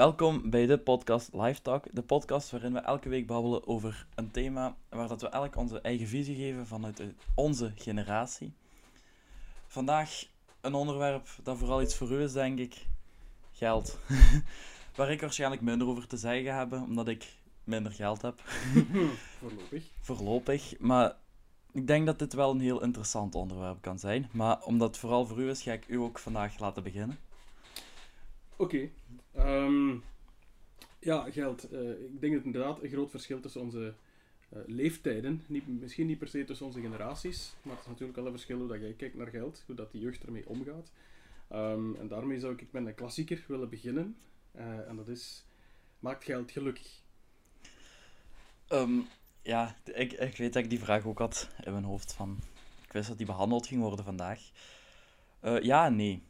Welkom bij de podcast Live Talk, de podcast waarin we elke week babbelen over een thema waar dat we elk onze eigen visie geven vanuit onze generatie. Vandaag een onderwerp dat vooral iets voor u is, denk ik. Geld. waar ik waarschijnlijk minder over te zeggen heb, omdat ik minder geld heb, Voorlopig. voorlopig. Maar ik denk dat dit wel een heel interessant onderwerp kan zijn. Maar omdat het vooral voor u is, ga ik u ook vandaag laten beginnen. Oké. Ehm, ja, geld. Eh, ik denk dat inderdaad een groot verschil tussen onze eh, leeftijden, niet, misschien niet per se tussen onze generaties, maar het is natuurlijk wel een verschil hoe dat jij kijkt naar geld, hoe dat de jeugd ermee omgaat. Ehm, en daarmee zou ik met een klassieker willen beginnen. Eh, en dat is, maakt geld gelukkig? Ehm, ja, ik, ik weet dat ik die vraag ook had in mijn hoofd van... Ik wist dat die behandeld ging worden vandaag. Ja nee,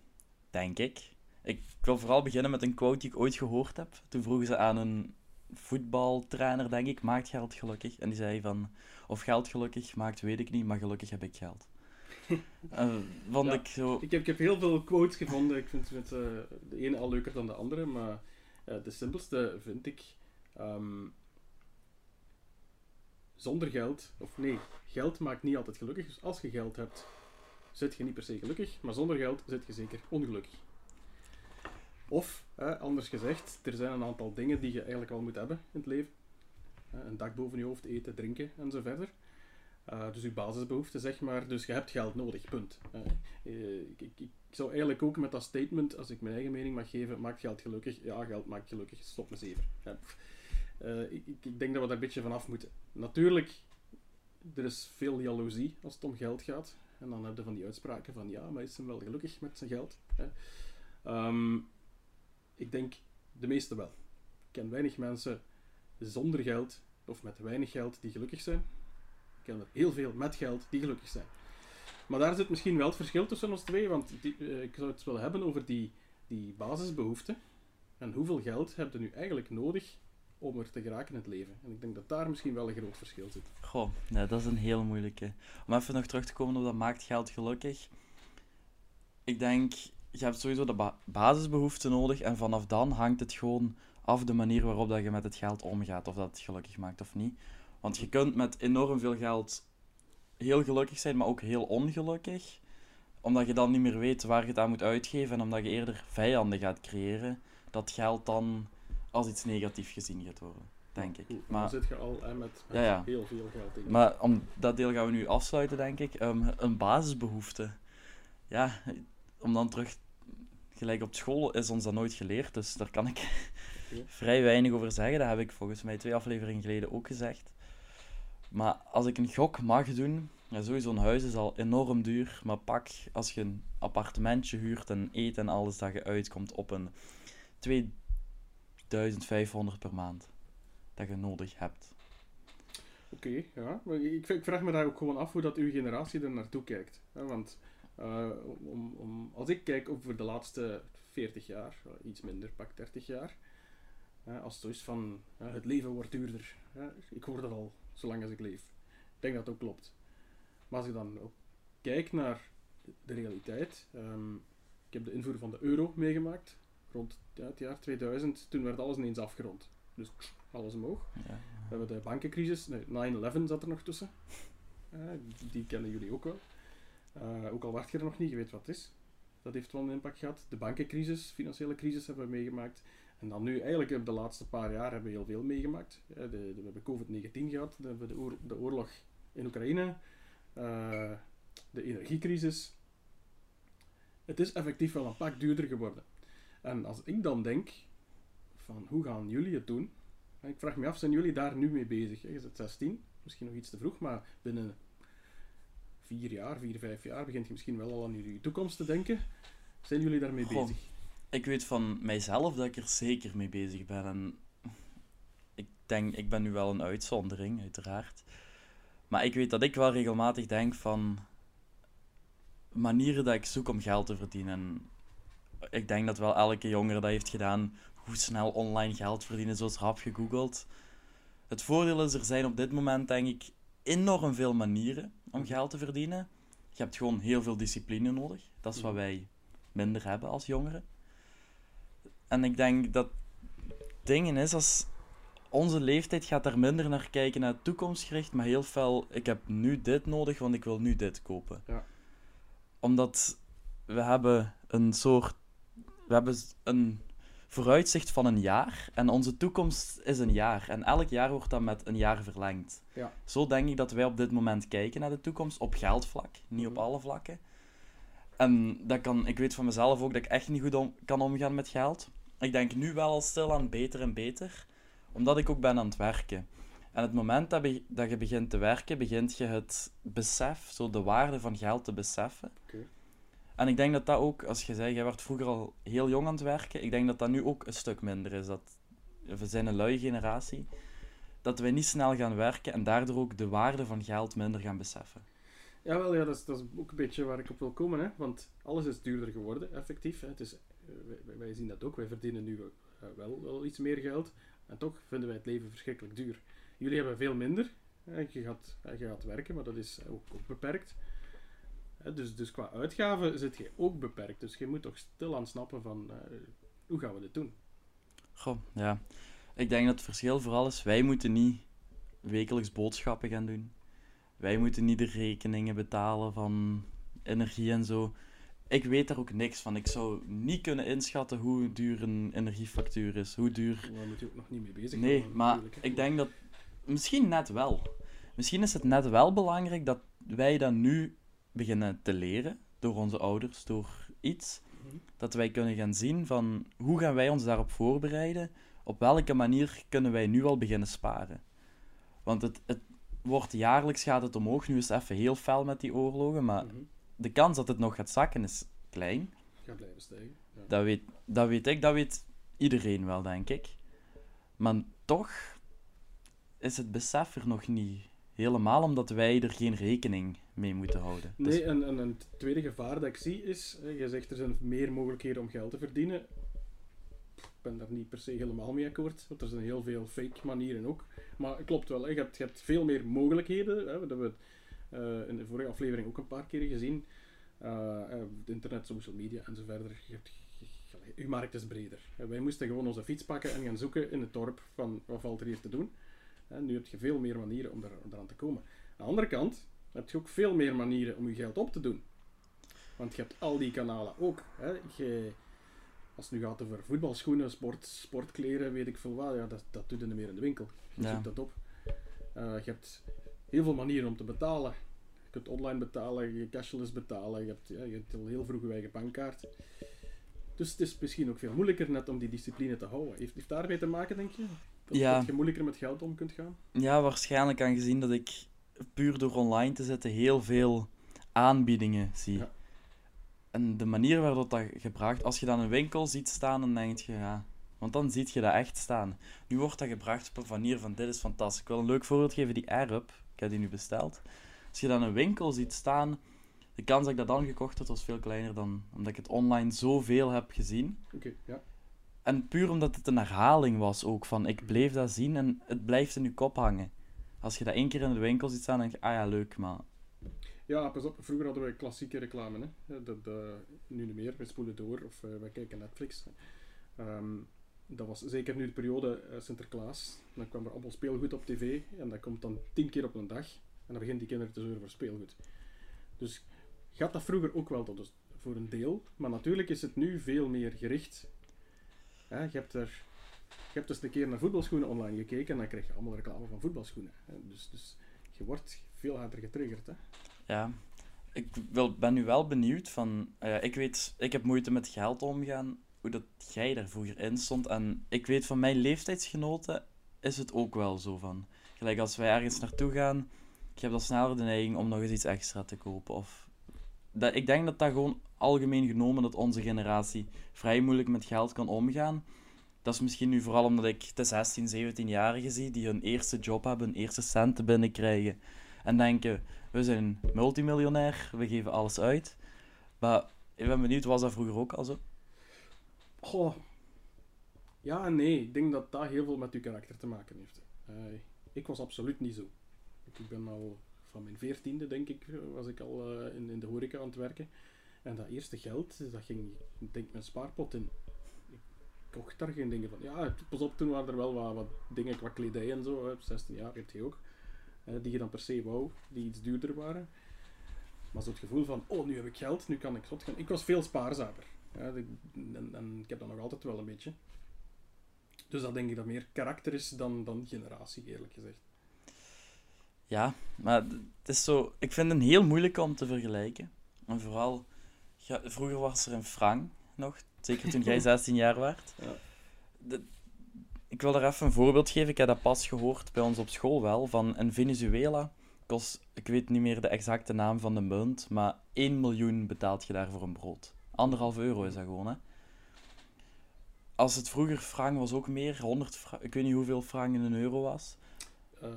denk ik. Ik wil vooral beginnen met een quote die ik ooit gehoord heb. Toen vroegen ze aan een voetbaltrainer, denk ik, maakt geld gelukkig? En die zei van, of geld gelukkig maakt, weet ik niet, maar gelukkig heb ik geld. Vond Ja. ik zo... Ik heb, ik heb heel veel quotes gevonden. Ik vind het, eh, de ene al leuker dan de andere, maar eh, de simpelste vind ik. ehm, zonder geld, of nee, geld maakt niet altijd gelukkig. Dus als je geld hebt, zit je niet per se gelukkig, maar zonder geld zit je zeker ongelukkig. Of, anders gezegd, er zijn een aantal dingen die je eigenlijk al moet hebben in het leven. Een dak boven je hoofd, eten, drinken en zo verder. Eh, dus je basisbehoeften, zeg maar. Dus je hebt geld nodig, punt. Eh, ik, ik, zou eigenlijk ook met dat statement, als ik mijn eigen mening mag geven, maakt geld gelukkig? Ja, geld maakt gelukkig. Stop me zeven. Eh, ik, ik- ik denk dat we daar een beetje vanaf moeten. Natuurlijk, er is veel jaloezie als het om geld gaat. En dan heb je van die uitspraken van, ja, maar is hem wel gelukkig met zijn geld? Hè? Ehm, ik denk de meeste wel. Ik ken weinig mensen zonder geld, of met weinig geld, die gelukkig zijn. Ik ken er heel veel met geld die gelukkig zijn. Maar daar zit misschien wel het verschil tussen ons twee, want eh, ik zou het willen hebben over die, die basisbehoeften. En hoeveel geld heb je nu eigenlijk nodig om er te geraken in het leven? En ik denk dat daar misschien wel een groot verschil zit. Goh, nee, dat is een heel moeilijke. Om even nog terug te komen op dat maakt geld gelukkig. Ik denk, je hebt sowieso de ba- basisbehoeften nodig en vanaf dan hangt het gewoon af de manier waarop dat je met het geld omgaat, of dat het gelukkig maakt of niet. Want je kunt met enorm veel geld heel gelukkig zijn, maar ook heel ongelukkig. Omdat je dan niet meer weet waar je het aan moet uitgeven en omdat je eerder vijanden gaat creëren, dat geld dan als iets negatiefs gezien gaat worden, denk ik. Maar... Dan zit je al hè, met, met Ja, ja. heel veel geld in. Maar om dat deel gaan we nu afsluiten, denk ik. Ehm, een basisbehoefte. Ja, om dan terug... Gelijk op school is ons dat nooit geleerd, dus daar kan ik vrij weinig over zeggen. Dat heb ik volgens mij twee afleveringen geleden ook gezegd. Maar als ik een gok mag doen... Ja, sowieso een huis is al enorm duur, maar pak als je een appartementje huurt en eten en alles dat je uitkomt op een 2500 per maand. Dat je nodig hebt. Oké, ja. Maar ik, ik vraag me daar ook gewoon af hoe dat uw generatie er naartoe kijkt. Hè? Want eh, om, om, als ik kijk over de laatste 40 jaar, eh, iets minder, pak 30 jaar, hè, als het zo is van hè, het leven wordt duurder. Ik hoor dat al zolang als ik leef. Ik denk dat het ook klopt. Maar als ik dan ook kijk naar de, realiteit, ehm, ik heb de invoer van de euro meegemaakt, rond ja, het jaar 2000, toen werd alles ineens afgerond. Dus alles omhoog. Ja. We hebben de bankencrisis, nee, 9-11 zat er nog tussen. Eh, die kennen jullie ook wel. Eh, ook al wacht je er nog niet, je weet wat het is. Dat heeft wel een impact gehad. De bankencrisis, financiële crisis hebben we meegemaakt. En dan nu, eigenlijk in de laatste paar jaar hebben we heel veel meegemaakt. Eh, de, we hebben COVID-19 gehad, dan hebben we de, oor- de oorlog in Oekraïne, eh, de energiecrisis. Het is effectief wel een pak duurder geworden. En als ik dan denk, van hoe gaan jullie het doen? Ik vraag me af, zijn jullie daar nu mee bezig? Je zit 16, misschien nog iets te vroeg, maar binnen vier jaar, vier, vijf jaar begint je misschien wel al aan jullie toekomst te denken. Zijn jullie daarmee Goh. bezig? Ik weet van mijzelf dat ik er zeker mee bezig ben. En ik denk, ik ben nu wel een uitzondering, uiteraard. Maar ik weet dat ik wel regelmatig denk van manieren dat ik zoek om geld te verdienen. En ik denk dat wel elke jongere dat heeft gedaan. Hoe snel online geld verdienen, zoals rap gegoogeld. Het voordeel is, er zijn op dit moment denk ik enorm veel manieren om geld te verdienen. Je hebt gewoon heel veel discipline nodig. Dat is wat wij minder hebben als jongeren. En ik denk dat ding is, als onze leeftijd gaat daar minder naar kijken, naar de toekomst gericht, maar heel veel, ik heb nu dit nodig, want ik wil nu dit kopen. Ja. Omdat we hebben een soort, we hebben een vooruitzicht van een jaar en onze toekomst is een jaar. En elk jaar wordt dat met een jaar verlengd. Ja. Zo denk ik dat wij op dit moment kijken naar de toekomst, op geldvlak, niet op Mhm. alle vlakken. En dat kan, ik weet van mezelf ook dat ik echt niet goed om, kan omgaan met geld. Ik denk nu wel al stilaan beter en beter, omdat ik ook ben aan het werken. En het moment dat, be- dat je begint te werken, begint je het besef, zo de waarde van geld te beseffen. En ik denk dat dat ook, als je zei, jij werd vroeger al heel jong aan het werken, ik denk dat dat nu ook een stuk minder is. Dat, we zijn een lui generatie, dat wij niet snel gaan werken en daardoor ook de waarde van geld minder gaan beseffen. Ja, dat is, dat is ook een beetje waar ik op wil komen. Hè? Want alles is duurder geworden, effectief. Hè? Het is, eh, wij, zien dat ook. Wij verdienen nu eh, wel, wel iets meer geld. En toch vinden wij het leven verschrikkelijk duur. Jullie hebben veel minder. Je, gaat, hè, je gaat werken, maar dat is ook beperkt. Dus, dus qua uitgaven zit je ook beperkt. Dus je moet toch stilaan snappen van... eh, hoe gaan we dit doen? Goh, ja. Ik denk dat het verschil vooral is, wij moeten niet wekelijks boodschappen gaan doen. Wij moeten niet de rekeningen betalen van energie en zo. Ik weet daar ook niks van. Ik zou niet kunnen inschatten hoe duur een energiefactuur is. Hoe duur... Daar moet je ook nog niet mee bezig Nee, houden, maar natuurlijk, ik denk dat... Misschien net wel. Misschien is het net wel belangrijk dat wij dat nu beginnen te leren. Door onze ouders, door iets. Mhm. Dat wij kunnen gaan zien van hoe gaan wij ons daarop voorbereiden. Op welke manier kunnen wij nu al beginnen sparen. Want het, het wordt jaarlijks gaat het omhoog. Nu is het even heel fel met die oorlogen. Maar Mhm. de kans dat het nog gaat zakken is klein. Gaat blijven stijgen. Ja. Dat weet, dat weet ik, dat weet iedereen wel, denk ik. Maar toch is het besef er nog niet helemaal, omdat wij er geen rekening mee moeten houden. Dus- Nee, en, en, en het tweede gevaar dat ik zie is, je zegt er zijn meer mogelijkheden om geld te verdienen. Ik ben daar niet per se helemaal mee akkoord, want er zijn heel veel fake manieren ook. Maar het klopt wel, je, hebt, je hebt veel meer mogelijkheden. Hè, dat hebben we eh, in de vorige aflevering ook een paar keer gezien. Eh, eh, internet, social media en zo verder. Je hebt, je markt is breder. Wij moesten gewoon onze fiets pakken en gaan zoeken in het dorp van wat valt er hier te doen. Nu heb je veel meer manieren om, daaraan te komen. Aan de andere kant heb je ook veel meer manieren om je geld op te doen. Want je hebt al die kanalen ook. Hè. Je, als het nu gaat over voetbalschoenen, sport, sportkleren, weet ik veel wat, ja, dat, dat doe je niet meer in de winkel. Je Ja. zoekt dat op. Eh, je hebt heel veel manieren om te betalen. Je kunt online betalen, je cashless betalen, je hebt, ja, je hebt al heel vroeg je eigen bankkaart. Dus het is misschien ook veel moeilijker net om die discipline te houden. Heeft, heeft daarmee te maken, denk je? Dat, Ja. dat je moeilijker met geld om kunt gaan? Ja, waarschijnlijk aangezien dat ik puur door online te zetten heel veel aanbiedingen zie. Ja. En de manier waarop dat gebracht, als je dan een winkel ziet staan, dan denk je ja. Want dan zie je dat echt staan. Nu wordt dat gebracht op een manier van dit is fantastisch. Ik wil een leuk voorbeeld geven, die Air-up. Ik heb die nu besteld. Als je dan een winkel ziet staan, de kans dat ik dat dan gekocht had was veel kleiner dan omdat ik het online zoveel heb gezien. Oké, ja. En puur omdat het een herhaling was ook van ik bleef dat zien en het blijft in je kop hangen. Als je dat één keer in de winkel ziet staan, dan denk je, ah ja, leuk, maar... Ja, pas op. Vroeger hadden we klassieke reclame. Hè. Dat, eh, nu niet meer. We spoelen door of eh, we kijken Netflix. Ehm, dat was zeker nu de periode eh, Sinterklaas. Dan kwam er allemaal speelgoed op tv. En dat komt dan tien keer op een dag. En dan begint die kinderen te zeuren voor speelgoed. Dus gaat dat vroeger ook wel tot dus voor een deel. Maar natuurlijk is het nu veel meer gericht. Hè, je hebt er... Je hebt dus een keer naar voetbalschoenen online gekeken en dan krijg je allemaal reclame van voetbalschoenen. Dus, dus je wordt veel harder getriggerd. Hè? Ja, ik wil, ben nu wel benieuwd van... eh, ik weet, ik heb moeite met geld omgaan, hoe dat jij daar vroeger in stond. En ik weet van mijn leeftijdsgenoten is het ook wel zo van... Gelijk als wij ergens naartoe gaan, ik heb dan sneller de neiging om nog eens iets extra te kopen. Of, dat, ik denk dat dat gewoon algemeen genomen, dat onze generatie vrij moeilijk met geld kan omgaan. Dat is misschien nu vooral omdat ik de 16, 17-jarigen zie die hun eerste job hebben, hun eerste centen binnenkrijgen. En denken, we zijn multimiljonair, we geven alles uit. Maar ik ben benieuwd, was dat vroeger ook al zo? Ja en nee. Ik denk dat dat heel veel met uw karakter te maken heeft. Eh, ik was absoluut niet zo. Ik ik ben al van mijn veertiende, denk ik, was ik al eh, in, in de horeca aan het werken. En dat eerste geld, dat ging, denk, mijn spaarpot in. Ik, kocht daar geen dingen van. Ja, pas op, toen waren er wel wat, wat dingen qua kledij en zo. Hè. Op 16 jaar heb je ook. die je dan per se wou, die iets duurder waren. Maar zo het gevoel van, oh, nu heb ik geld, nu kan ik zot gaan. Ik was veel spaarzamer. Ja, en, ik heb dat nog altijd wel een beetje. Dus dat denk ik dat meer karakter is dan, dan generatie, eerlijk gezegd. Ja, maar het is zo... Ik vind het heel moeilijk om te vergelijken. En vooral... ja, vroeger was er een frank nog. Zeker toen jij 16 jaar werd. Ja. De- ik wil er even een voorbeeld geven. Ik heb dat pas gehoord bij ons op school wel. Van in Venezuela kost... Ik weet niet meer de exacte naam van de munt. Maar 1 miljoen betaalt je daar voor een brood. Anderhalf euro is dat gewoon, hè. Als het vroeger frank was ook meer, 100 frank, ik weet niet hoeveel frank in een euro was. Eh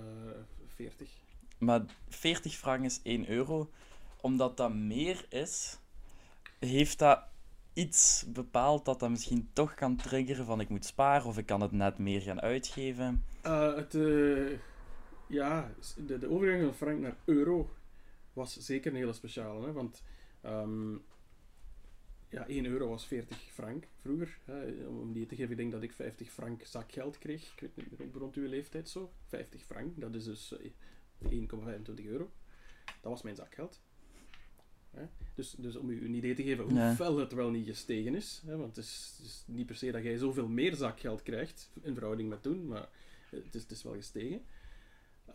40. Maar 40 frank is 1 euro. Omdat dat meer is, heeft dat iets bepaald dat dat misschien toch kan triggeren van ik moet sparen of ik kan het net meer gaan uitgeven. Eh, het, eh, ja, de, de overgang van frank naar euro was zeker een hele speciale. Hè? Want ehm, ja, 1 euro was 40 frank vroeger. Hè? Om die te geven, ik denk dat ik 50 frank zakgeld kreeg. Ik weet niet meer rond uw leeftijd zo. 50 frank, dat is dus eh, 1,25 euro. Dat was mijn zakgeld. Hè? Dus, dus om u een idee te geven hoe fel het wel niet gestegen is. Hè? Want het is, het is niet per se dat jij zoveel meer zakgeld krijgt in verhouding met toen, maar het is, het is wel gestegen.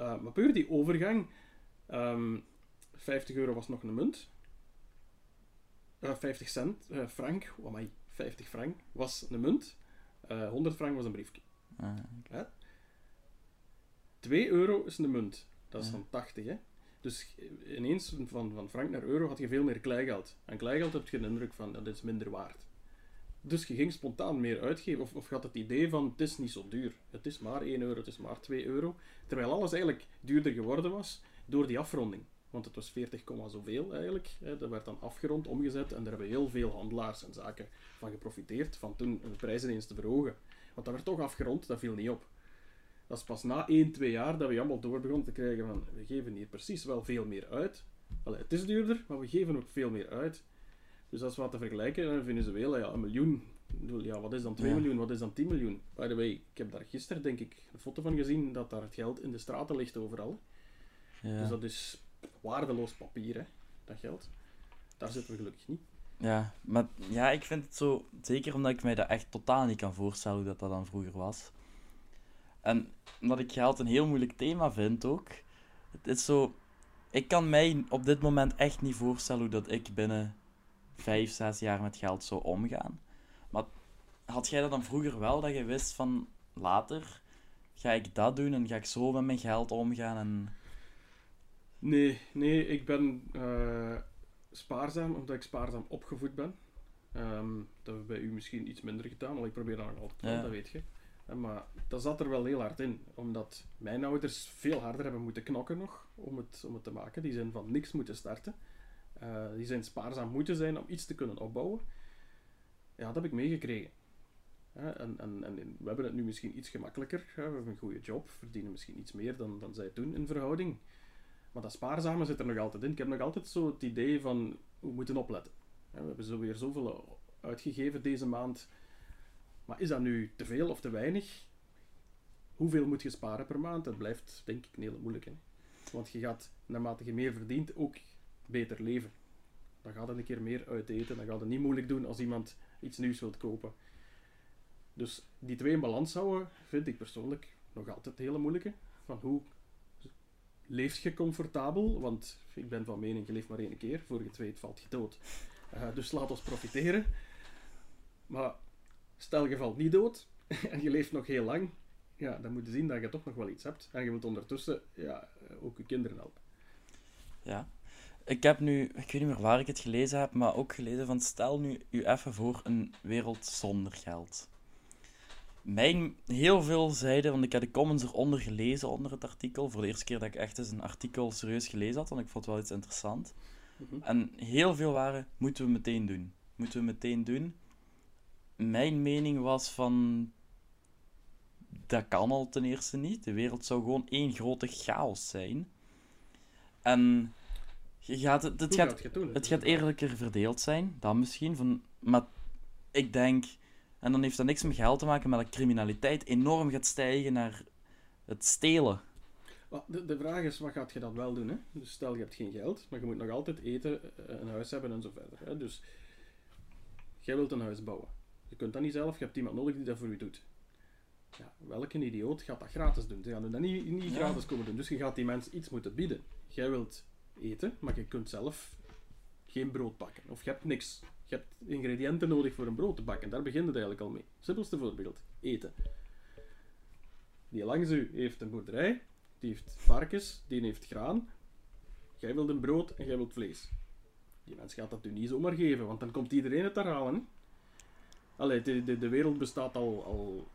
Uh, maar puur die overgang. ehm 50 euro was nog een munt. Eh 50 cent, eh, frank, oh my, 50 frank was een munt. Eh 100 frank was een briefje. Ah, 2 euro is een munt. Dat is dan 80, hè. Dus ineens van, van frank naar euro had je veel meer kleigeld. En kleigeld heb je de indruk van, dat is minder waard. Dus je ging spontaan meer uitgeven, of, of je had het idee van, het is niet zo duur. Het is maar 1 euro, het is maar 2 euro. Terwijl alles eigenlijk duurder geworden was door die afronding. Want het was 40, komma zoveel eigenlijk. Dat werd dan afgerond, omgezet. En daar hebben heel veel handelaars en zaken van geprofiteerd. Van toen de prijzen eens te verhogen. Want dat werd toch afgerond, dat viel niet op. Dat is pas na 1, 2 jaar dat we allemaal door begonnen te krijgen van we geven hier precies wel veel meer uit. Allee, het is duurder, maar we geven ook veel meer uit. Dus dat is wat te vergelijken. In Venezuela, ja, een miljoen. Ik bedoel, Ja, wat is dan 2 Ja. miljoen? Wat is dan 10 miljoen? By the way, ik heb daar gisteren denk ik een foto van gezien dat daar het geld in de straten ligt overal. ja. Dus dat is waardeloos papier, hè, dat geld. Daar zitten we gelukkig niet. Ja, maar ja, ik vind het zo, zeker omdat ik mij dat echt totaal niet kan voorstellen hoe dat, dat dan vroeger was. En omdat ik geld een heel moeilijk thema vind ook. Het is zo, ik kan mij op dit moment echt niet voorstellen hoe dat ik binnen vijf, zes jaar met geld zou omgaan. Maar had jij dat dan vroeger wel, dat je wist van later ga ik dat doen en ga ik zo met mijn geld omgaan en... Nee, nee, ik ben eh, spaarzaam omdat ik spaarzaam opgevoed ben. Ehm, dat hebben bij u misschien iets minder gedaan, want ik probeer dat nog altijd Ja. dat weet je. Maar dat zat er wel heel hard in, omdat mijn ouders veel harder hebben moeten knokken nog om het, om het te maken. Die zijn van niks moeten starten. Eh, die zijn spaarzaam moeten zijn om iets te kunnen opbouwen. Ja, dat heb ik meegekregen. En, we hebben het nu misschien iets gemakkelijker. We hebben een goede job, verdienen misschien iets meer dan, dan zij toen in verhouding. Maar dat spaarzame zit er nog altijd in. Ik heb nog altijd zo het idee van, we moeten opletten. We hebben zo weer zoveel uitgegeven deze maand. Maar is dat nu te veel of te weinig? Hoeveel moet je sparen per maand? Dat blijft denk ik een hele moeilijk. Hè? Want je gaat, naarmate je meer verdient, ook beter leven. Dan gaat het een keer meer uit eten. Dan gaat het niet moeilijk doen als iemand iets nieuws wilt kopen. Dus die twee in balans houden, vind ik persoonlijk nog altijd een hele moeilijke. Van hoe leef je comfortabel? Want ik ben van mening, je leeft maar één keer. Voor je het valt je dood. Eh, dus laat ons profiteren. Maar stel je valt niet dood en je leeft nog heel lang. Ja, dan moet je zien dat je toch nog wel iets hebt. En je moet ondertussen ja, eh, ook je kinderen helpen. Ja. Ik heb nu, ik weet niet meer waar ik het gelezen heb, maar ook gelezen van stel nu u even voor een wereld zonder geld. Mijn, heel veel zeiden, want ik heb de comments eronder gelezen onder het artikel, voor de eerste keer dat ik echt eens een artikel serieus gelezen had, want ik vond het wel iets interessant. Mhm. En heel veel waren, moeten we meteen doen. Moeten we meteen doen. Mijn mening was van, dat kan al ten eerste niet. De wereld zou gewoon één grote chaos zijn. En je gaat, het, gaat, het gaat eerlijker verdeeld zijn, dan misschien. Van, maar ik denk, En dan heeft dat niks met geld te maken, maar dat criminaliteit enorm gaat stijgen naar het stelen. De, de vraag is, wat gaat je dan wel doen? Hè? Dus stel je hebt geen geld, maar je moet nog altijd eten, eh, een huis hebben en zo verder. Hè? Dus jij wilt een huis bouwen. Je kunt dat niet zelf, je hebt iemand nodig die dat voor je doet. Ja, welke idioot gaat dat gratis doen? Ze gaan dat niet, niet gratis komen doen. Dus je gaat die mensen iets moeten bieden. Jij wilt eten, maar je kunt zelf geen brood bakken. Of je hebt niks. Je hebt ingrediënten nodig voor een brood te bakken. Daar begint het eigenlijk al mee. Simpelste voorbeeld. Eten. Die langs u heeft een boerderij. Die heeft varkens. Die heeft graan. Jij wilt een brood en jij wilt vlees. Die mens gaat dat u niet zomaar geven, want dan komt iedereen het herhalen. Hè? Allee, de, de, de wereld bestaat al, al,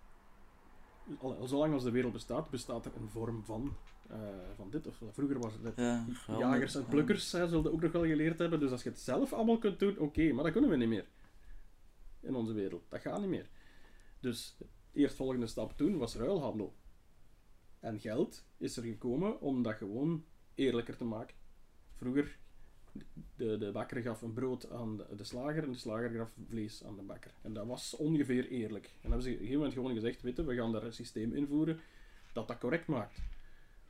al, al zolang als de wereld bestaat, bestaat er een vorm van, eh, van dit. Of, vroeger was het Ja, jagers en plukkers, hè, zullen ook nog wel geleerd hebben. Dus als je het zelf allemaal kunt doen, oké, maar dat kunnen we niet meer. In onze wereld. Dat gaat niet meer. Dus de eerstvolgende stap toen was ruilhandel. En geld is er gekomen om dat gewoon eerlijker te maken. Vroeger, de, de bakker gaf een brood aan de, slager en de slager gaf vlees aan de bakker. En dat was ongeveer eerlijk. En dan hebben ze op een gegeven moment gewoon gezegd, weet je, we gaan daar een systeem invoeren dat dat correct maakt.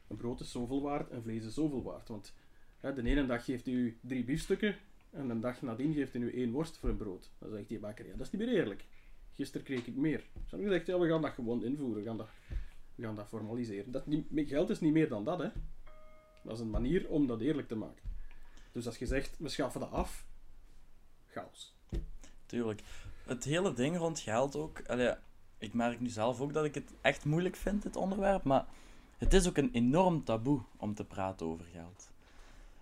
Een brood is zoveel waard en vlees is zoveel waard. Want hè, de ene dag geeft u drie biefstukken en de dag nadien geeft u nu één worst voor een brood. Dan zegt die bakker, ja, dat is niet meer eerlijk. Gisteren kreeg ik meer. Ze hebben gezegd, ja, we gaan dat gewoon invoeren. We gaan dat, we gaan dat formaliseren. Dat, geld is niet meer dan dat, hè. Dat is een manier om dat eerlijk te maken. Dus als je zegt, we schaffen dat af, chaos. Tuurlijk. Het hele ding rond geld ook. Allee, ik merk nu zelf ook dat ik het echt moeilijk vind, dit onderwerp. Maar het is ook een enorm taboe om te praten over geld.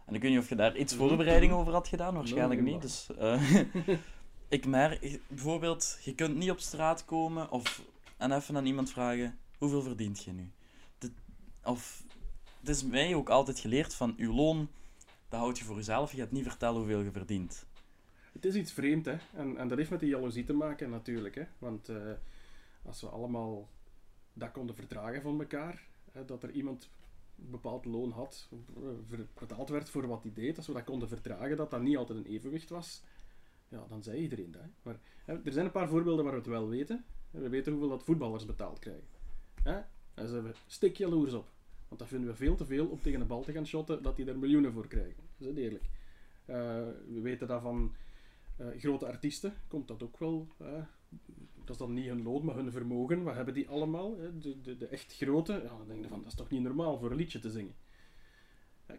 En ik weet niet of je daar iets voorbereiding over had gedaan. Waarschijnlijk Nee, niet. Dus, eh, ik merk bijvoorbeeld, je kunt niet op straat komen of en even aan iemand vragen: hoeveel verdient je nu? Dit- of het is mij ook altijd geleerd van uw loon, dat houd je voor jezelf. Je gaat niet vertellen hoeveel je verdient. Het is iets vreemd, hè. En, en dat heeft met die jaloezie te maken, natuurlijk, hè. Want eh, als we allemaal dat konden verdragen van elkaar, hè, dat er iemand een bepaald loon had, eh, betaald werd voor wat hij deed, als we dat konden verdragen, dat dat niet altijd een evenwicht was, ja, dan zei iedereen dat. Hè. Maar hè, er zijn een paar voorbeelden waar we het wel weten. We weten hoeveel dat voetballers betaald krijgen. Hè? Daar we stik jaloers op. Want dat vinden we veel te veel om tegen een bal te gaan shotten, dat die er miljoenen voor krijgen. Dat is eerlijk. Eh, we weten dat van eh, grote artiesten komt dat ook wel. dat is dan niet hun loon, maar hun vermogen. Wat hebben die allemaal? hè? De, de, de echt grote. Ja, dan denk je van, dat is toch niet normaal voor een liedje te zingen.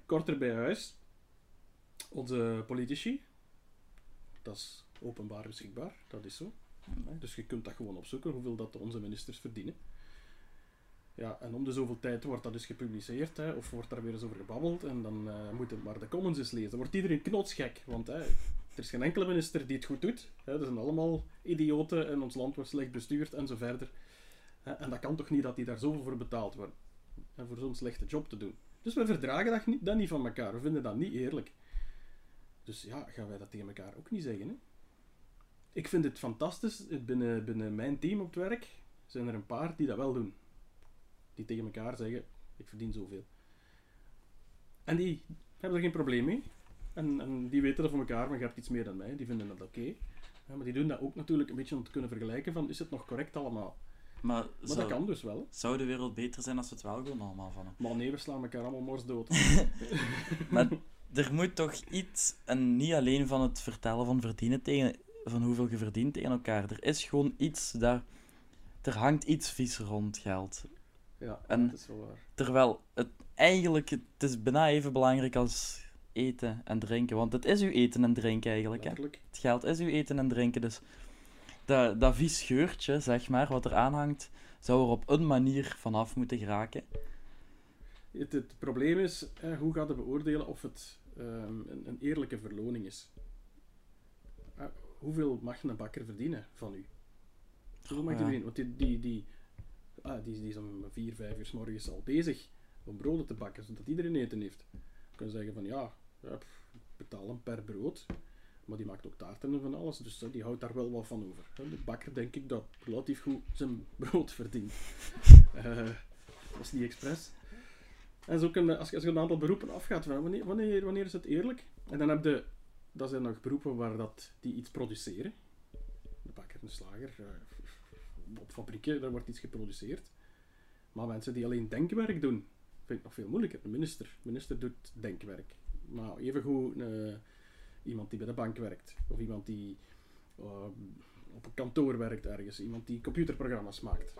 Korter bij huis. Onze politici. Dat is openbaar beschikbaar. Dat is zo. Dus je kunt dat gewoon opzoeken, hoeveel dat onze ministers verdienen. Ja, en om de zoveel tijd wordt dat dus gepubliceerd, hè, of wordt daar weer eens over gebabbeld, en dan eh moet het maar de comments eens lezen. Dan wordt iedereen knotsgek, want hè, er is geen enkele minister die het goed doet. Hè, er zijn allemaal idioten en ons land wordt slecht bestuurd en zo verder. Hè, en dat kan toch niet dat die daar zoveel voor betaald worden, en voor zo'n slechte job te doen. Dus we verdragen dat niet, dat niet van elkaar, we vinden dat niet eerlijk. Dus ja, gaan wij dat tegen elkaar ook niet zeggen, hè? Ik vind het fantastisch, binnen, binnen mijn team op het werk zijn er een paar die dat wel doen die tegen elkaar zeggen: Ik verdien zoveel. En die hebben er geen probleem mee. En, en die weten dat voor elkaar, maar je hebt iets meer dan mij. Die vinden dat oké. Ja, maar die doen dat ook natuurlijk een beetje om te kunnen vergelijken: van, is het nog correct allemaal? Maar, Maar zou, dat kan dus wel. zou de wereld beter zijn als we het wel gewoon allemaal van hebben? Maar nee, we slaan elkaar allemaal mors dood. Maar er moet toch iets, en niet alleen van het vertellen van verdienen tegen, van hoeveel je verdient tegen elkaar. Er is gewoon iets daar, er hangt iets vies rond geld. Ja, En- dat is wel waar. Terwijl het eigenlijk, het is bijna even belangrijk als eten en drinken. Want het is uw eten en drinken eigenlijk. Hè? Het geld is uw eten en drinken. Dus dat, dat vies geurtje, zeg maar, wat er aanhangt, zou er op een manier vanaf moeten geraken. Het, het probleem is, eh, hoe gaat je beoordelen of het ehm, een, een eerlijke verloning is? Eh, hoeveel mag een bakker verdienen van u? Hoeveel mag Ja. die verdienen? Want die, die, die, ah, die, die is om vier, vijf uur s morgens al bezig om broden te bakken, zodat iedereen eten heeft. Je kan zeggen van ja, ja betaal hem per brood. Maar die maakt ook taarten en van alles, dus die houdt daar wel wat van over. De bakker denk ik dat relatief goed zijn brood verdient. Eh, dat is niet expres. En zo kun als je, als een aantal beroepen afgaat, wanneer, wanneer, wanneer is het eerlijk? En dan heb je, dat zijn nog beroepen waar dat, die iets produceren. De bakker, de slager, eh, op fabrieken, daar wordt iets geproduceerd. Maar mensen die alleen denkwerk doen, vind ik nog veel moeilijker. De minister, de minister doet denkwerk. Maar evengoed uh, iemand die bij de bank werkt. Of iemand die uh, op een kantoor werkt ergens. Iemand die computerprogramma's maakt.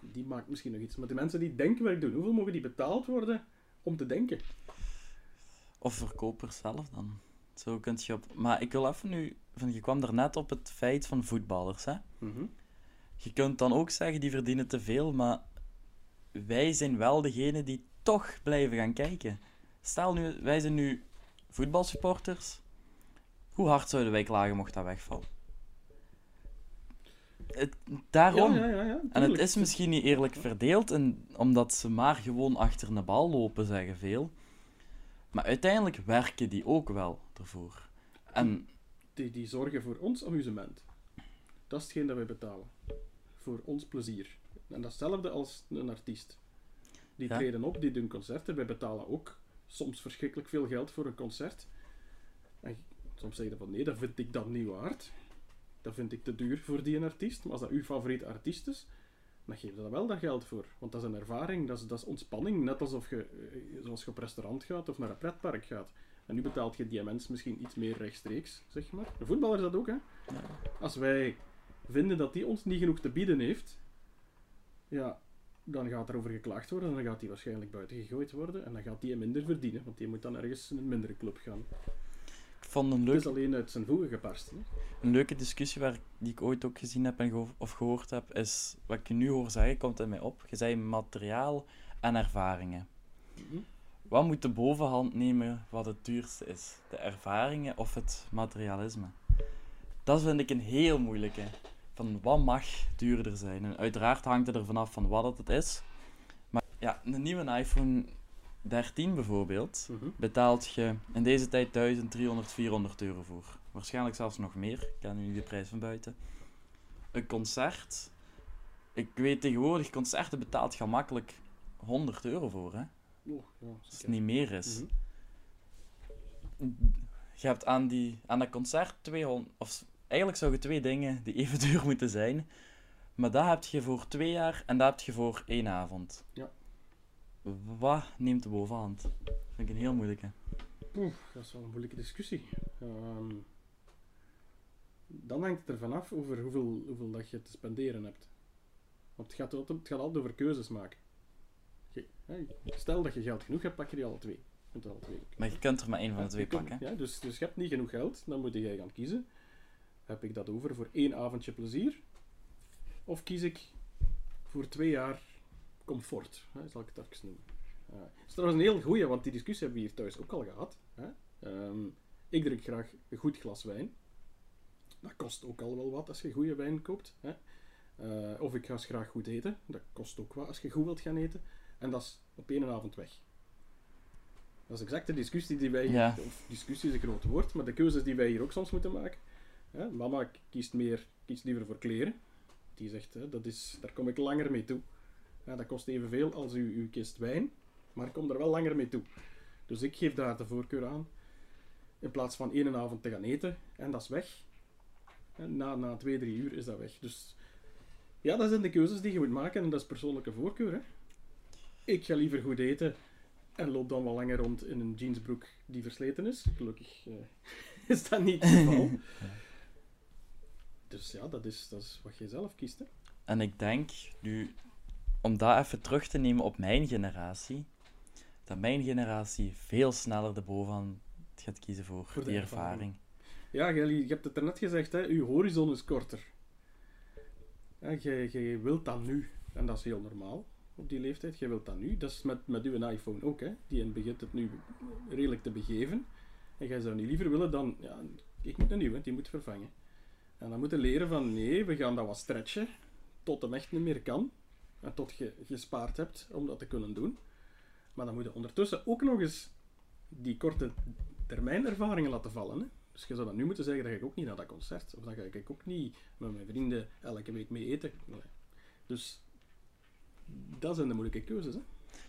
Die maakt misschien nog iets. Maar de mensen die denkwerk doen, hoeveel mogen die betaald worden om te denken? Of verkopers zelf dan. Zo kunt je op... Maar ik wil even nu... Van, je kwam daarnet op het feit van voetballers, hè? Mhm. Je kunt dan ook zeggen, die verdienen te veel, maar wij zijn wel degene die toch blijven gaan kijken. Stel nu, wij zijn nu voetbalsupporters. Hoe hard zouden wij klagen mocht dat wegvallen? Het, daarom. Ja, ja, ja, ja, en het is misschien niet eerlijk verdeeld, en, omdat ze maar gewoon achter een bal lopen, zeggen veel. Maar uiteindelijk werken die ook wel ervoor. En Die, die zorgen voor ons amusement. Dat is hetgeen dat wij betalen. Voor ons plezier. En dat is hetzelfde als een artiest. Die Ja. treden op, die doen concerten. Wij betalen ook soms verschrikkelijk veel geld voor een concert. En soms zeg je van nee, dat vind ik dan niet waard. Dat vind ik te duur voor die een artiest. Maar als dat uw favoriete artiest is, dan geef je daar wel dat geld voor. Want dat is een ervaring, dat is, dat is ontspanning. Net alsof je, eh, zoals je op restaurant gaat of naar een pretpark gaat. En nu betaalt je die mens misschien iets meer rechtstreeks, zeg maar. Een voetballer is dat ook, hè. Als wij vinden dat die ons niet genoeg te bieden heeft, ja, dan gaat er over geklaagd worden en dan gaat hij waarschijnlijk buiten gegooid worden en dan gaat hij minder verdienen, want die moet dan ergens in een mindere club gaan. ik vond een Het leuk is alleen uit zijn voegen geparst. Hè? Een leuke discussie waar, die ik ooit ook gezien heb en geho- of gehoord heb, is wat ik je nu hoor zeggen, komt in mij op. Je zei materiaal en ervaringen. Mhm. Wat moet de bovenhand nemen wat het duurste is? De ervaringen of het materialisme? Dat vind ik een heel moeilijke. Van wat mag duurder zijn? En uiteraard hangt het er vanaf van wat het is. Maar ja, een nieuwe iPhone 13 bijvoorbeeld, Mhm. betaalt je in deze tijd 1300, 400 euro voor. Waarschijnlijk zelfs nog meer. Ik ken nu niet de prijs van buiten. Een concert. Ik weet tegenwoordig, concerten betaalt je makkelijk 100 euro voor, hè? Oh, ja, Als het niet meer is. Mhm. Je hebt aan, die, aan dat concert 200... Of eigenlijk zouden twee dingen die even duur moeten zijn. Maar dat heb je voor twee jaar en dat heb je voor één avond. Ja. Wat neemt de bovenhand? Dat vind ik een heel moeilijke. Oeh, dat is wel een moeilijke discussie. Ehm, dan hangt het ervan af over hoeveel, hoeveel dat je te spenderen hebt. Want het gaat, altijd, het gaat altijd over keuzes maken. Je- stel dat je geld genoeg hebt, pak je die alle twee. Je alle twee. Maar je kunt er maar één van de twee Je pakken. Ja, dus, dus je hebt niet genoeg geld, dan moet jij gaan kiezen. Heb ik dat over voor één avondje plezier? Of kies ik voor twee jaar comfort? Hè, zal ik het even noemen. Eh, Het is trouwens een heel goeie, want die discussie hebben we hier thuis ook al gehad. Hè? Ehm, ik drink graag een goed glas wijn. Dat kost ook al wel wat als je goede wijn koopt. Hè? Eh, of ik ga eens graag goed eten. Dat kost ook wat als je goed wilt gaan eten. En dat is op één avond weg. Dat is exact de discussie die wij... Ja. Of discussie is een groot woord, maar de keuzes die wij hier ook soms moeten maken. Mama kiest, meer, kiest liever voor kleren. Die zegt, hè, dat is, daar kom ik langer mee toe. Ja, dat kost evenveel als uw, uw kist wijn, maar ik kom er wel langer mee toe. Dus ik geef daar de voorkeur aan. In plaats van één avond te gaan eten, en dat is weg. Na, na twee, drie uur is dat weg. Dus ja, dat zijn de keuzes die je moet maken en dat is persoonlijke voorkeur. Hè. Ik ga liever goed eten en loop dan wel langer rond in een jeansbroek die versleten is. Gelukkig eh, is dat niet het geval. Dus ja, dat is, dat is wat je zelf kiest. Hè. En ik denk, nu, om dat even terug te nemen op mijn generatie, dat mijn generatie veel sneller de bovenhand gaat kiezen voor, die ervaring. Ja, Gelly, je hebt het er net gezegd, hè, uw horizon is korter. Ja, jij, jij wilt dat nu. En dat is heel normaal op die leeftijd. Jij wilt dat nu. Dat is met, met uw iPhone ook. Hè. Die begint het nu redelijk te begeven. En jij zou niet liever willen dan... Ja, ik moet een nieuwe, die moet vervangen. En dan moeten leren van nee, we gaan dat wat stretchen. Tot hem echt niet meer kan. En tot je gespaard hebt om dat te kunnen doen. Maar dan moet je ondertussen ook nog eens die korte termijn ervaringen laten vallen. Hè. Dus je zou dan nu moeten zeggen, dat ga ik ook niet naar dat concert. Of dan ga ik ook niet met mijn vrienden elke week mee eten. Dus dat zijn de moeilijke keuzes. Hè?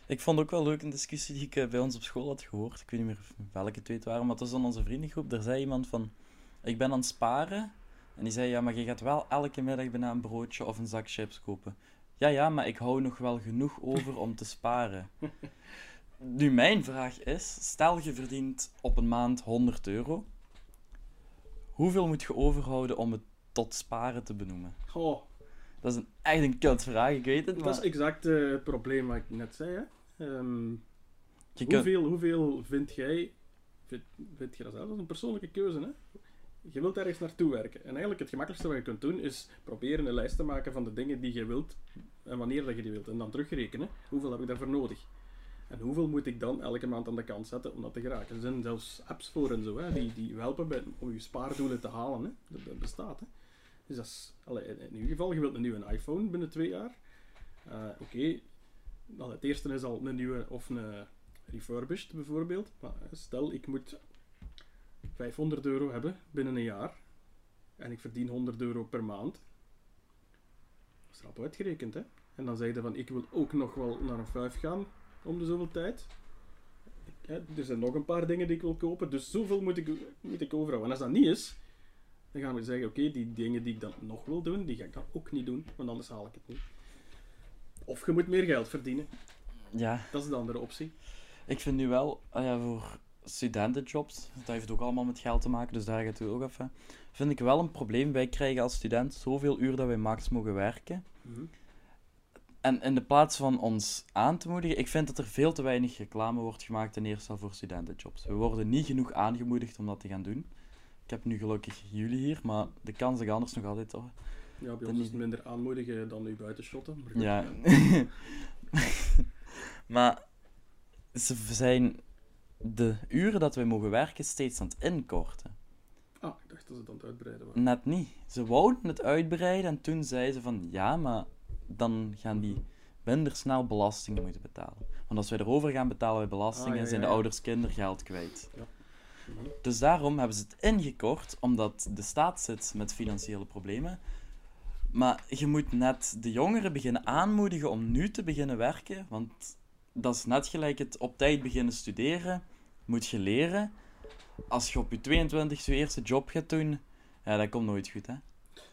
Ik vond ook wel leuk een discussie die ik eh, bij ons op school had gehoord. Ik weet niet meer welke twee het waren, maar het was dan onze vriendengroep. Daar zei iemand van, ik ben aan het sparen En die zei, ja, maar je gaat wel elke middag bijna een broodje of een zak chips kopen. Ja, ja, maar ik hou nog wel genoeg over om te sparen. Nu, mijn vraag is, stel je verdient op een maand 100 euro. Hoeveel moet je overhouden om het tot sparen te benoemen? Oh, Dat is een, echt een kutvraag, ik weet het, dat maar is exact het probleem wat ik net zei. Hè. Ehm, kunt... hoeveel, hoeveel vind jij, vind, vind je dat zelf? Dat is een persoonlijke keuze. Hè? Je wilt ergens naartoe werken. En eigenlijk het gemakkelijkste wat je kunt doen is proberen een lijst te maken van de dingen die je wilt en wanneer dat je die wilt. En dan terugrekenen. Hoeveel heb ik daarvoor nodig? En hoeveel moet ik dan elke maand aan de kant zetten om dat te geraken? Er zijn zelfs apps voor en zo, hè, die, die helpen bij, om je spaardoelen te halen. Hè. Dat, bestaat. Hè. Dus dat is, in ieder geval, je wilt een nieuwe iPhone binnen twee jaar. Eh, Oké, het eerste is al een nieuwe of een refurbished bijvoorbeeld. Stel, ik moet 500 euro hebben binnen een jaar. En ik verdien 100 euro per maand. Dat is rap uitgerekend, hè. En dan zeg je van, ik wil ook nog wel naar een 5 gaan om de zoveel tijd. Er zijn nog een paar dingen die ik wil kopen, dus zoveel moet ik, moet ik overhouden. En als dat niet is, dan gaan we zeggen, oké, die dingen die ik dan nog wil doen, die ga ik dan ook niet doen, want anders haal ik het niet. Of je moet meer geld verdienen. Ja, Dat is de andere optie. ik vind nu wel, ah ja, voor studentenjobs, dat heeft ook allemaal met geld te maken, dus daar gaat het ook even. Vind ik wel een probleem. Wij krijgen als student zoveel uur dat wij max mogen werken. En in de plaats van ons aan te moedigen, ik vind dat er veel te weinig reclame wordt gemaakt ten eerste al voor studentenjobs. We worden niet genoeg aangemoedigd om dat te gaan doen. Ik heb nu gelukkig jullie hier, maar de kans ik anders nog altijd... Oh, Ja, bij ons is het minder aanmoedigen dan nu buitenshotten. maar goed, ja. maar ze zijn de uren dat wij mogen werken steeds aan het inkorten. Ah, ik dacht dat ze het aan het uitbreiden waren. Net niet. Ze wouden het uitbreiden en toen zeiden ze van ja, maar dan gaan die minder snel belastingen moeten betalen. Want als wij erover gaan betalen bij belastingen, Ah, ja, zijn ja, de ouders kindergeld kwijt. Dus daarom hebben ze het ingekort, omdat de staat zit met financiële problemen. Maar je moet net de jongeren beginnen aanmoedigen om nu te beginnen werken, want dat is net gelijk het op tijd beginnen studeren, moet je leren. Als je op je 22 je eerste job gaat doen, ja, dat komt nooit goed, hè.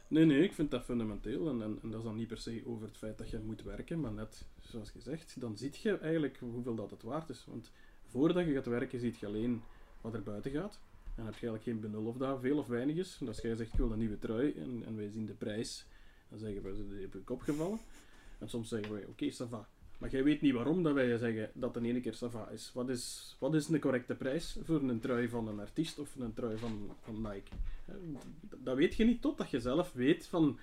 Nee, nee, ik vind dat fundamenteel. En, en, dat is dan niet per se over het feit dat je moet werken, maar net zoals gezegd, dan zie je eigenlijk hoeveel dat het waard is. Want voordat je gaat werken, ziet je alleen wat er buiten gaat. En heb je eigenlijk geen benul of dat veel of weinig is. En als jij zegt, ik wil een nieuwe trui, en, wij zien de prijs, dan zeggen we, die heb ik opgevallen. En soms zeggen wij, oké, ça va. Maar jij weet niet waarom dat wij zeggen dat de ene keer ça va is. Wat is, wat is een correcte prijs voor een trui van een artiest of een trui van, van Nike? Dat weet je niet totdat je zelf weet van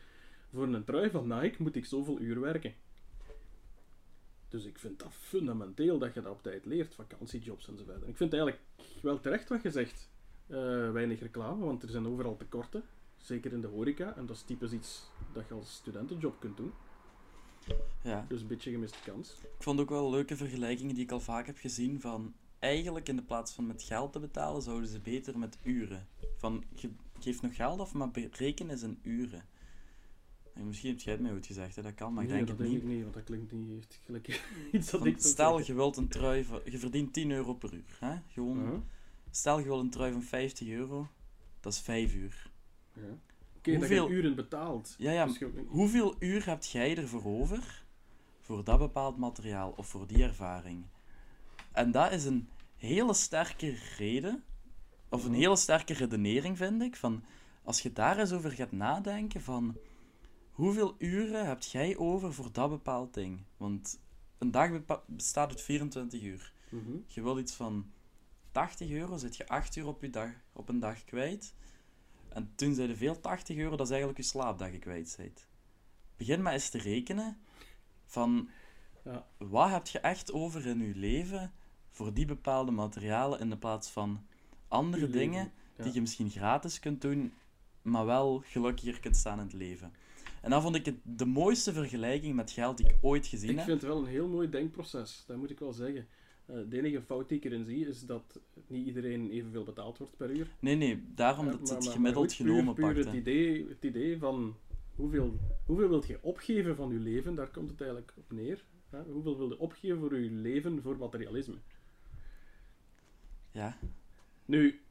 voor een trui van Nike moet ik zoveel uur werken. Dus ik vind dat fundamenteel dat je dat op tijd leert, vakantiejobs en zo verder. Ik vind eigenlijk wel terecht wat je zegt. Eh, weinig reclame, want er zijn overal tekorten. Zeker in de horeca. En dat is typisch iets dat je als studentenjob kunt doen. Ja. Dus een beetje gemiste kans. Ik vond ook wel leuke vergelijkingen die ik al vaak heb gezien van eigenlijk in de plaats van met geld te betalen, zouden ze beter met uren. Van ge geef nog geld af, maar bereken eens in uren. En misschien heb jij het mij goed gezegd, hè? dat kan, maar ik nee, denk dat het denk niet. ik niet, want dat klinkt niet echt gelijk iets dat ik stel, je wilt een trui van, je verdient 10 euro per uur. Hè? Gewoon, Uh-huh. Stel, je wil een trui van 50 euro, dat is 5 uur. Ja. Dat Hoeveel- je uren betaalt. Ja, ja, Dus je- Hoeveel uur heb jij ervoor over voor dat bepaald materiaal of voor die ervaring? En dat is een hele sterke reden, of een Mhm. hele sterke redenering, vind ik. Van als je daar eens over gaat nadenken, van hoeveel uren heb jij over voor dat bepaald ding? Want een dag bestaat uit 24 uur. Mhm. Je wil iets van 80 euro, zit je 8 uur op, je dag, op een dag kwijt. En toen zei je veel 80 euro, dat is eigenlijk je slaap dat je kwijt bent. Begin maar eens te rekenen van Ja. wat heb je echt over in je leven voor die bepaalde materialen in de plaats van andere Je leven, dingen ja. die je misschien gratis kunt doen, maar wel gelukkiger kunt staan in het leven. En dan vond ik het de mooiste vergelijking met geld die ik ooit gezien Ik heb. vind het wel een heel mooi denkproces, dat moet ik wel zeggen. Eh, de enige fout die ik erin zie is dat niet iedereen evenveel betaald wordt per uur. Nee, nee, daarom Ja, dat maar- het maar- gemiddeld maar goed, puur- genomen puur pakte. Het idee, het idee van hoeveel, hoeveel wilt je opgeven van je leven, daar komt het eigenlijk op neer. Hè? Hoeveel wil je opgeven voor je leven voor materialisme? Ja, Nu,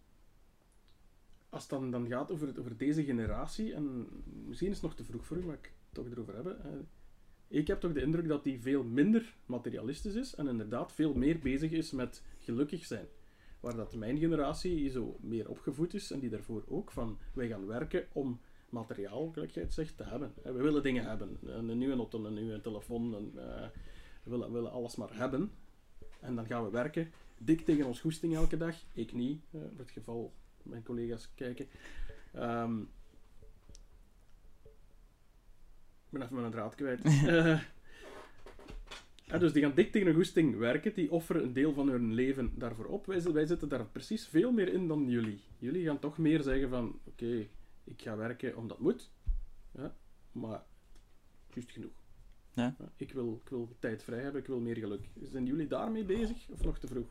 als het dan, dan gaat over, over deze generatie, en misschien is het nog te vroeg voor u, maar ik het toch erover hebben. Eh, ik heb toch de indruk dat die veel minder materialistisch is en inderdaad veel meer bezig is met gelukkig zijn. Waar dat mijn generatie zo meer opgevoed is en die daarvoor ook van wij gaan werken om materiaal, gelijk zegt, te hebben. Eh, We willen dingen hebben. Een, nieuwe auto, een nieuwe telefoon. Eh, we, willen, willen alles maar hebben. En dan gaan we werken. Dik tegen ons goesting elke dag. Ik niet, eh, voor het geval mijn collega's kijken. Ehm, ik ben even mijn draad kwijt. Ja, dus die gaan dik tegen een goesting werken. Die offeren een deel van hun leven daarvoor op. Wij, wij zitten daar precies veel meer in dan jullie. Jullie gaan toch meer zeggen van... Oké, ik ga werken omdat het moet. Ja, maar juist genoeg. Ja. ik, wil, ik wil tijd vrij hebben. Ik wil meer geluk. Zijn jullie daarmee bezig? Of nog te vroeg?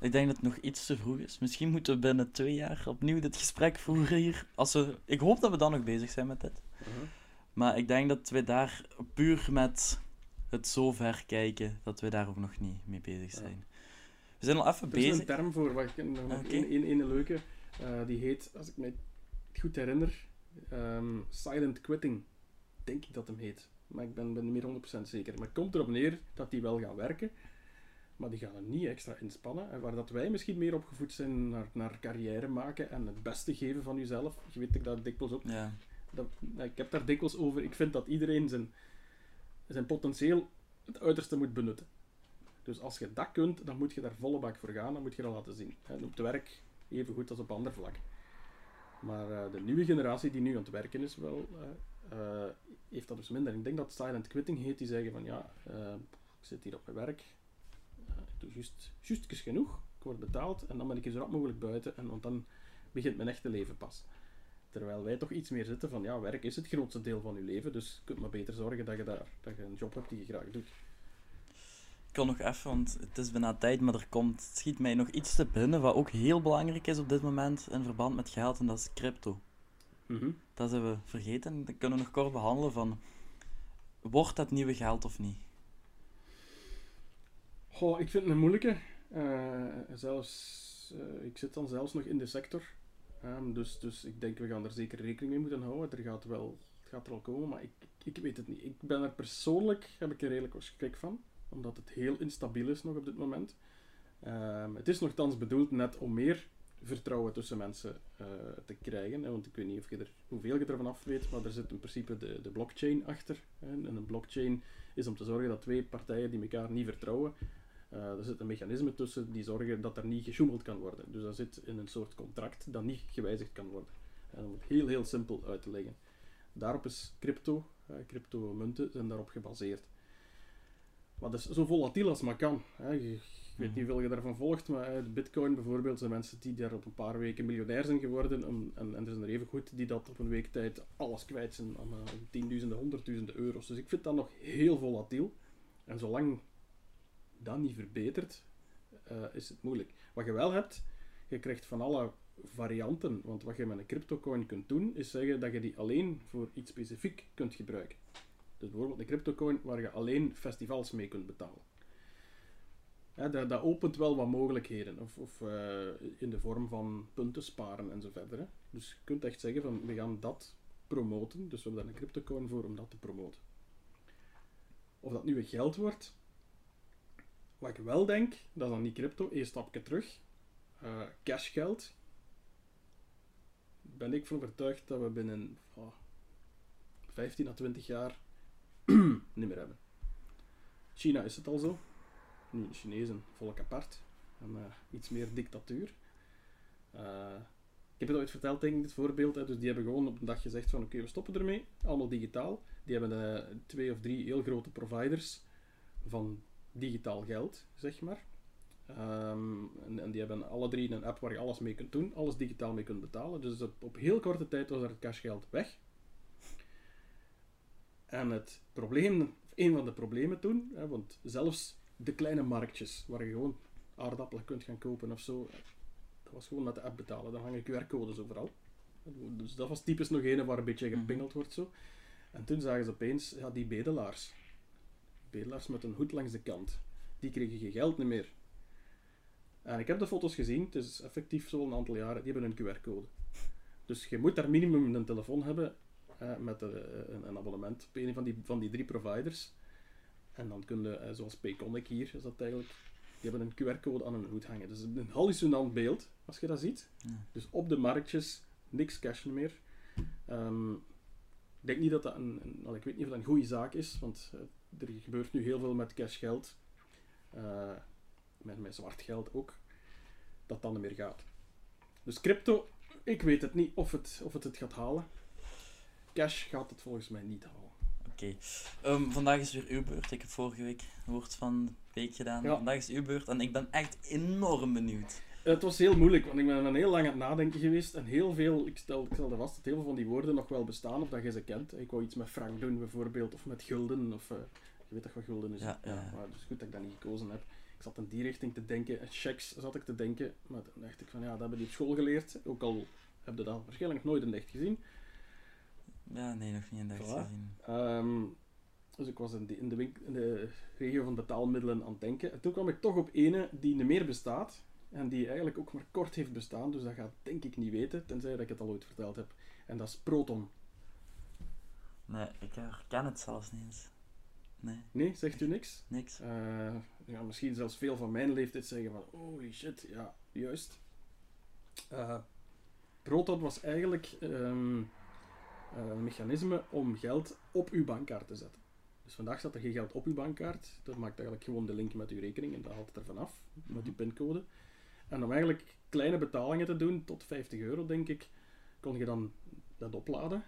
Ik denk dat het nog iets te vroeg is. Misschien moeten we binnen twee jaar opnieuw dit gesprek voeren hier. Als we... Ik hoop dat we dan nog bezig zijn met dit. Maar ik denk dat we daar puur met het zo ver kijken, dat we daar ook nog niet mee bezig Ja. zijn. We zijn al even Er is een bezig. term voor, ik ken nog één leuke. eh, die heet, als ik me goed herinner, ehm, silent quitting. Denk ik dat hem heet. Maar ik ben, ben niet meer 100% zeker. Maar het komt erop neer dat die wel gaan werken. Maar die gaan er niet extra inspannen. En waar dat wij misschien meer opgevoed zijn naar, naar carrière maken en het beste geven van jezelf. Je weet ik dat dikwijls ook. Ja. Ik heb daar dikwijls over. Ik vind dat iedereen zijn, zijn potentieel het uiterste moet benutten. Dus als je dat kunt, dan moet je daar volle bak voor gaan. Dan moet je dat laten zien. En op het werk even goed als op ander vlak. Maar eh, de nieuwe generatie die nu aan het werken is, wel, eh, eh, heeft dat dus minder. Ik denk dat silent quitting heet. Die zeggen van ja, ik zit hier op mijn werk. ik doe juist, juist genoeg. Ik word betaald en dan ben ik zo rap mogelijk buiten. En want dan begint mijn echte leven pas. Terwijl wij toch iets meer zitten van, ja, werk is het grootste deel van je leven, dus je kunt maar beter zorgen dat je, daar, dat je een job hebt die je graag doet. Ik kan nog even, want het is bijna tijd, maar er komt, schiet mij nog iets te binnen wat ook heel belangrijk is op dit moment in verband met geld, en dat is crypto. Dat zijn we vergeten. Dat kunnen we nog kort behandelen van, wordt dat nieuwe geld of niet? Goh, ik vind het een moeilijke. Eh, zelfs, eh, ik zit dan zelfs nog in de sector. Dus, dus ik denk, we gaan er zeker rekening mee moeten houden. Er gaat wel, het gaat er wel komen, maar ik, ik, weet het niet. Ik ben er persoonlijk, heb ik er redelijk schrik van. Omdat het heel instabiel is nog op dit moment. Ehm, het is nogthans bedoeld net om meer vertrouwen tussen mensen eh, te krijgen. Hè, want ik weet niet of je er, hoeveel je ervan af weet, maar er zit in principe de, de blockchain achter. Hè, en een blockchain is om te zorgen dat twee partijen die elkaar niet vertrouwen, er zit een mechanisme tussen die zorgen dat er niet gesjoemeld kan worden. Dus dat zit in een soort contract dat niet gewijzigd kan worden. En om het heel, heel simpel uit te leggen. Daarop is crypto, uh, cryptomunten zijn daarop gebaseerd. Maar dat is zo volatiel als maar kan. Ik weet niet hoeveel je daarvan volgt, maar eh, bitcoin bijvoorbeeld zijn mensen die daar op een paar weken miljonair zijn geworden. Om, en, en er zijn er even goed die dat op een week tijd alles kwijt zijn aan tienduizenden, honderdduizenden euro's. Dus ik vind dat nog heel volatiel. En zolang dat niet verbetert, uh, is het moeilijk. Wat je wel hebt, je krijgt van alle varianten. Want wat je met een cryptocoin kunt doen, is zeggen dat je die alleen voor iets specifiek kunt gebruiken. Dus bijvoorbeeld een cryptocoin waar je alleen festivals mee kunt betalen. Dat, dat, opent wel wat mogelijkheden. Of, of uh, in de vorm van punten sparen en zo verder. Hè. Dus je kunt echt zeggen van we gaan dat promoten. Dus we hebben daar een cryptocoin voor om dat te promoten. Of dat nu geld wordt. Wat ik wel denk, dat is dan niet crypto, één stapje terug. Uh, cashgeld. Ben ik van overtuigd dat we binnen oh, 15 à 20 jaar niet meer hebben. China is het al zo. Nu, de Chinezen, volk apart. En uh, iets meer dictatuur. Uh, ik heb het ooit verteld, denk ik, dit voorbeeld. Hè. Dus die hebben gewoon op een dag gezegd van oké, we stoppen ermee. Allemaal digitaal. Die hebben twee of drie heel grote providers van digitaal geld, zeg maar. Um, en, en, die hebben alle drie een app waar je alles mee kunt doen. Alles digitaal mee kunt betalen. Dus op, op heel korte tijd was er het cashgeld weg. En het probleem, een van de problemen toen, hè, want zelfs de kleine marktjes waar je gewoon aardappelen kunt gaan kopen of zo, dat was gewoon met de app betalen. Dan hangen QR-codes overal. Dus dat was typisch nog een waar een beetje gepingeld wordt zo. En toen zagen ze opeens, ja, die bedelaars. Bedelaars met een hoed langs de kant. Die kregen geen geld niet meer. En ik heb de foto's gezien, het is effectief zo'n aantal jaren, die hebben een QR-code. Dus je moet daar minimum een telefoon hebben eh, met eh, een, een abonnement op een van die, van die drie providers. En dan kun je, eh, zoals Payconic hier, is dat eigenlijk, die hebben een QR-code aan hun hoed hangen. Dus een hallucinant beeld, als je dat ziet. Ja. Dus op de marktjes, niks cash meer. Ehm, ik denk niet dat dat een, ik weet niet of dat een goede zaak is, want er gebeurt nu heel veel met cashgeld. Eh met, met zwart geld ook. Dat dan niet meer gaat. Dus crypto, ik weet het niet of het, of het het gaat halen. Cash gaat het volgens mij niet halen. Oké. Ehm, vandaag is weer uw beurt. Ik heb vorige week woord van de week gedaan. Ja. Vandaag is uw beurt en ik ben echt enorm benieuwd. Het was heel moeilijk, want ik ben dan heel lang aan het nadenken geweest. En heel veel, ik, stel, ik stelde vast dat heel veel van die woorden nog wel bestaan, of dat je ze kent. Ik wou iets met frank doen bijvoorbeeld, of met gulden. Of, eh, je weet toch wat gulden is? Ja, ja, ja. Maar het is goed dat ik dat niet gekozen heb. Ik zat in die richting te denken, en checks zat ik te denken. Maar dan dacht ik van ja, dat hebben die op school geleerd. Ook al heb je dat waarschijnlijk nooit in echt gezien. Ja, nee, nog niet in de echt Voilà. gezien. Ehm, dus ik was in de, in, de in de regio van betaalmiddelen aan het denken. En toen kwam ik toch op ene die niet meer bestaat. En die eigenlijk ook maar kort heeft bestaan. Dus dat gaat denk ik niet weten, tenzij dat ik het al ooit verteld heb. En dat is Proton. Nee, ik herken het zelfs niet eens. Nee, Nee, zegt u niks? niks. Eh, ja, misschien zelfs veel van mijn leeftijd zeggen van holy shit, ja, juist. Eh, Proton was eigenlijk eh, een mechanisme om geld op uw bankkaart te zetten. Dus vandaag staat er geen geld op uw bankkaart. Dat maakt eigenlijk gewoon de link met uw rekening en dat haalt het er vanaf met uw pincode. En om eigenlijk kleine betalingen te doen, tot 50 euro denk ik, kon je dan dat opladen.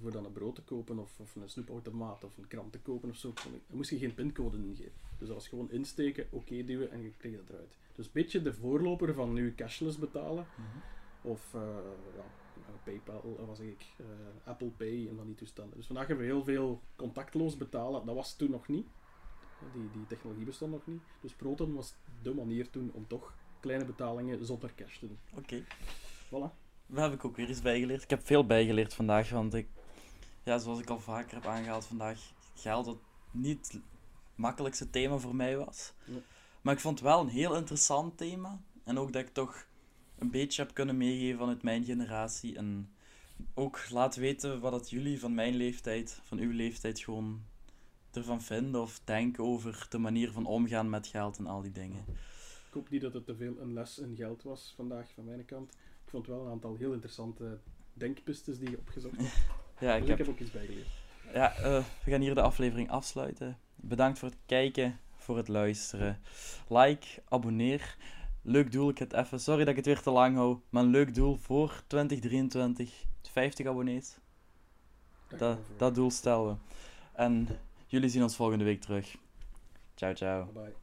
Voor dan een brood te kopen of, of een snoepautomaat of een krant te kopen of zo. Dan moest je geen pincode ingeven. Dus dat was gewoon insteken, oké duwen en je kreeg dat eruit. Dus een beetje de voorloper van nu cashless betalen. Mhm. Of eh, ja, PayPal, eh, zeg ik, eh, Apple Pay en van die toestanden. Dus vandaag hebben we heel veel contactloos betalen. Dat was toen nog niet. Die, die technologie bestond nog niet. Dus Proton was de manier toen om toch kleine betalingen zonder cash te doen. Oké. Voilà. Daar heb ik ook weer iets bijgeleerd. Ik heb veel bijgeleerd vandaag, want ik, ja, zoals ik al vaker heb aangehaald vandaag, geld dat niet het makkelijkste thema voor mij was. Nee. Maar ik vond het wel een heel interessant thema. En ook dat ik toch een beetje heb kunnen meegeven vanuit mijn generatie. En ook laten weten wat dat jullie van mijn leeftijd, van uw leeftijd gewoon ervan vinden of denken over de manier van omgaan met geld en al die dingen. Ik hoop niet dat het te veel een les in geld was vandaag van mijn kant. Ik vond wel een aantal heel interessante denkpistes die je opgezocht hebt. Ja, Dus ik ik heb ook iets bijgeleerd. Ja, eh, we gaan hier de aflevering afsluiten. Bedankt voor het kijken, voor het luisteren. Like, abonneer. Leuk doel, ik het even. Sorry dat ik het weer te lang hou, maar een leuk doel voor 2023. 50 abonnees. Dat, dat doel stellen we. En jullie zien ons volgende week terug. Ciao, ciao. Bye bye.